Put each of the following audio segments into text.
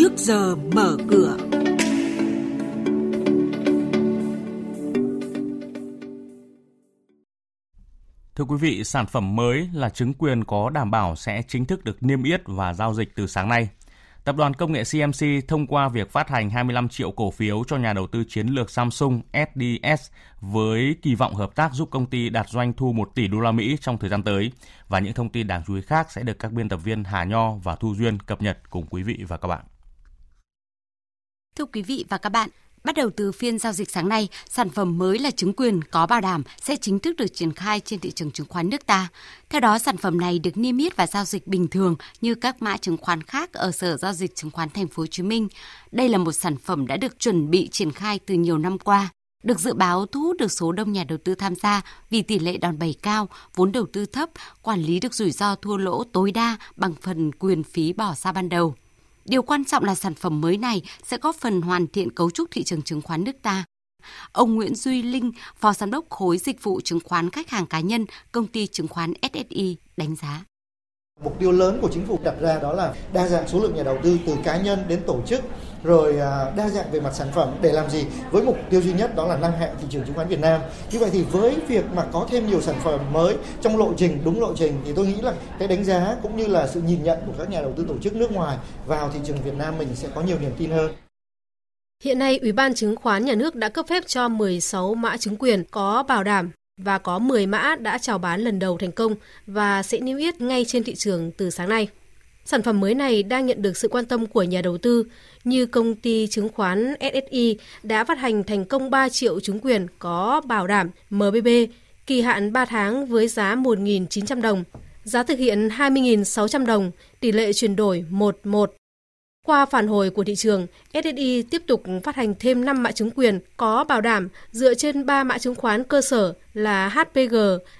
trước giờ mở cửa. Thưa quý vị, sản phẩm mới là chứng quyền có đảm bảo sẽ chính thức được niêm yết và giao dịch từ sáng nay. Tập đoàn công nghệ CMC thông qua việc phát hành 25 triệu cổ phiếu cho nhà đầu tư chiến lược Samsung SDS với kỳ vọng hợp tác giúp công ty đạt doanh thu 1 tỷ đô la Mỹ trong thời gian tới. Và những thông tin đáng chú ý khác sẽ được các biên tập viên Hà Nho và Thu Duyên cập nhật cùng quý vị và các bạn. Thưa quý vị và các bạn, Bắt đầu từ phiên giao dịch sáng nay, sản phẩm mới là chứng quyền có bảo đảm sẽ chính thức được triển khai trên thị trường chứng khoán nước ta. Theo đó, sản phẩm này được niêm yết và giao dịch bình thường như các mã chứng khoán khác ở Sở giao dịch chứng khoán Thành phố Hồ Chí Minh. Đây là một sản phẩm đã được chuẩn bị triển khai từ nhiều năm qua được dự báo thu hút được số đông nhà đầu tư tham gia vì tỷ lệ đòn bẩy cao, vốn đầu tư thấp, quản lý được rủi ro thua lỗ tối đa bằng phần quyền phí bỏ ra ban đầu. Điều quan trọng là sản phẩm mới này sẽ góp phần hoàn thiện cấu trúc thị trường chứng khoán nước ta. Ông Nguyễn Duy Linh, Phó Giám đốc khối dịch vụ chứng khoán khách hàng cá nhân, công ty chứng khoán SSI đánh giá. Mục tiêu lớn của chính phủ đặt ra đó là đa dạng số lượng nhà đầu tư từ cá nhân đến tổ chức rồi à, đa dạng về mặt sản phẩm để làm gì với mục tiêu duy nhất đó là nâng hạng thị trường chứng khoán Việt Nam. Như vậy thì với việc mà có thêm nhiều sản phẩm mới trong lộ trình đúng lộ trình thì tôi nghĩ là cái đánh giá cũng như là sự nhìn nhận của các nhà đầu tư tổ chức nước ngoài vào thị trường Việt Nam mình sẽ có nhiều niềm tin hơn. Hiện nay, Ủy ban Chứng khoán Nhà nước đã cấp phép cho 16 mã chứng quyền có bảo đảm và có 10 mã đã chào bán lần đầu thành công và sẽ niêm yết ngay trên thị trường từ sáng nay. Sản phẩm mới này đang nhận được sự quan tâm của nhà đầu tư như công ty chứng khoán SSI đã phát hành thành công 3 triệu chứng quyền có bảo đảm MBB kỳ hạn 3 tháng với giá 1.900 đồng, giá thực hiện 20.600 đồng, tỷ lệ chuyển đổi 11 qua phản hồi của thị trường, SSI tiếp tục phát hành thêm 5 mã chứng quyền có bảo đảm dựa trên 3 mã chứng khoán cơ sở là HPG,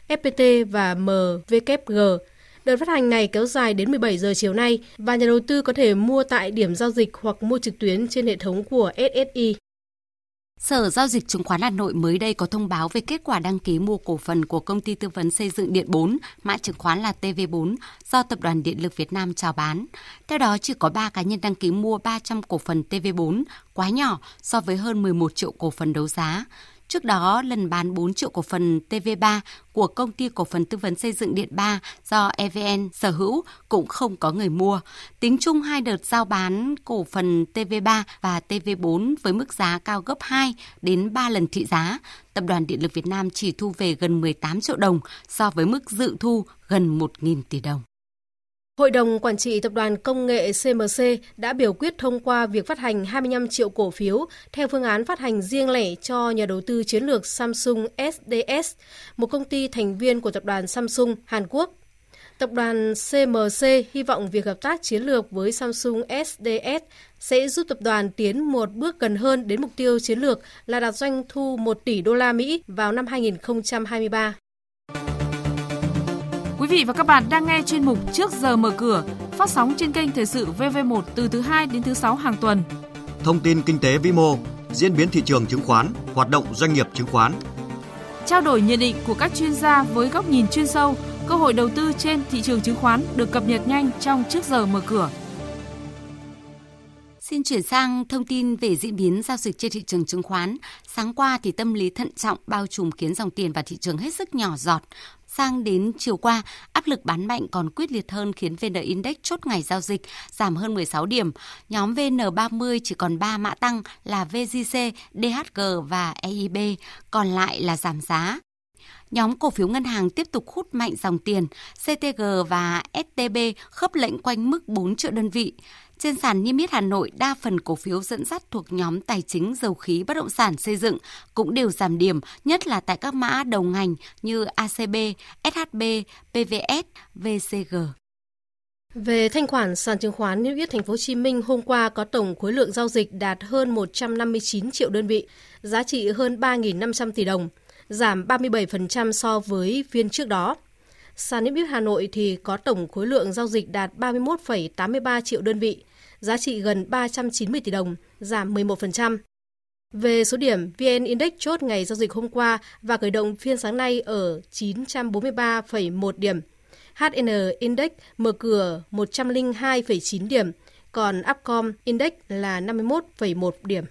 FPT và MWG. Đợt phát hành này kéo dài đến 17 giờ chiều nay và nhà đầu tư có thể mua tại điểm giao dịch hoặc mua trực tuyến trên hệ thống của SSI. Sở Giao dịch Chứng khoán Hà Nội mới đây có thông báo về kết quả đăng ký mua cổ phần của công ty tư vấn xây dựng Điện 4, mã chứng khoán là TV4, do Tập đoàn Điện lực Việt Nam chào bán. Theo đó, chỉ có 3 cá nhân đăng ký mua 300 cổ phần TV4, quá nhỏ so với hơn 11 triệu cổ phần đấu giá. Trước đó, lần bán 4 triệu cổ phần TV3 của công ty cổ phần tư vấn xây dựng Điện 3 do EVN sở hữu cũng không có người mua. Tính chung hai đợt giao bán cổ phần TV3 và TV4 với mức giá cao gấp 2 đến 3 lần thị giá, Tập đoàn Điện lực Việt Nam chỉ thu về gần 18 triệu đồng so với mức dự thu gần 1.000 tỷ đồng. Hội đồng Quản trị Tập đoàn Công nghệ CMC đã biểu quyết thông qua việc phát hành 25 triệu cổ phiếu theo phương án phát hành riêng lẻ cho nhà đầu tư chiến lược Samsung SDS, một công ty thành viên của Tập đoàn Samsung Hàn Quốc. Tập đoàn CMC hy vọng việc hợp tác chiến lược với Samsung SDS sẽ giúp tập đoàn tiến một bước gần hơn đến mục tiêu chiến lược là đạt doanh thu 1 tỷ đô la Mỹ vào năm 2023. Quý vị và các bạn đang nghe chuyên mục Trước giờ mở cửa, phát sóng trên kênh Thời sự VV1 từ thứ 2 đến thứ 6 hàng tuần. Thông tin kinh tế vĩ mô, diễn biến thị trường chứng khoán, hoạt động doanh nghiệp chứng khoán. Trao đổi nhận định của các chuyên gia với góc nhìn chuyên sâu, cơ hội đầu tư trên thị trường chứng khoán được cập nhật nhanh trong Trước giờ mở cửa. Xin chuyển sang thông tin về diễn biến giao dịch trên thị trường chứng khoán. Sáng qua thì tâm lý thận trọng bao trùm khiến dòng tiền vào thị trường hết sức nhỏ giọt Sang đến chiều qua, áp lực bán mạnh còn quyết liệt hơn khiến VN Index chốt ngày giao dịch giảm hơn 16 điểm. Nhóm VN30 chỉ còn 3 mã tăng là VGC, DHG và EIB, còn lại là giảm giá. Nhóm cổ phiếu ngân hàng tiếp tục hút mạnh dòng tiền, CTG và STB khớp lệnh quanh mức 4 triệu đơn vị. Trên sàn niêm yết Hà Nội, đa phần cổ phiếu dẫn dắt thuộc nhóm tài chính, dầu khí, bất động sản, xây dựng cũng đều giảm điểm, nhất là tại các mã đầu ngành như ACB, SHB, PVS, VCG. Về thanh khoản, sàn chứng khoán niêm yết Thành phố Hồ Chí Minh hôm qua có tổng khối lượng giao dịch đạt hơn 159 triệu đơn vị, giá trị hơn 3.500 tỷ đồng, giảm 37% so với phiên trước đó. Sàn niêm yết Hà Nội thì có tổng khối lượng giao dịch đạt 31,83 triệu đơn vị, giá trị gần 390 tỷ đồng, giảm 11%. Về số điểm, VN Index chốt ngày giao dịch hôm qua và khởi động phiên sáng nay ở 943,1 điểm. HN Index mở cửa 102,9 điểm, còn Upcom Index là 51,1 điểm.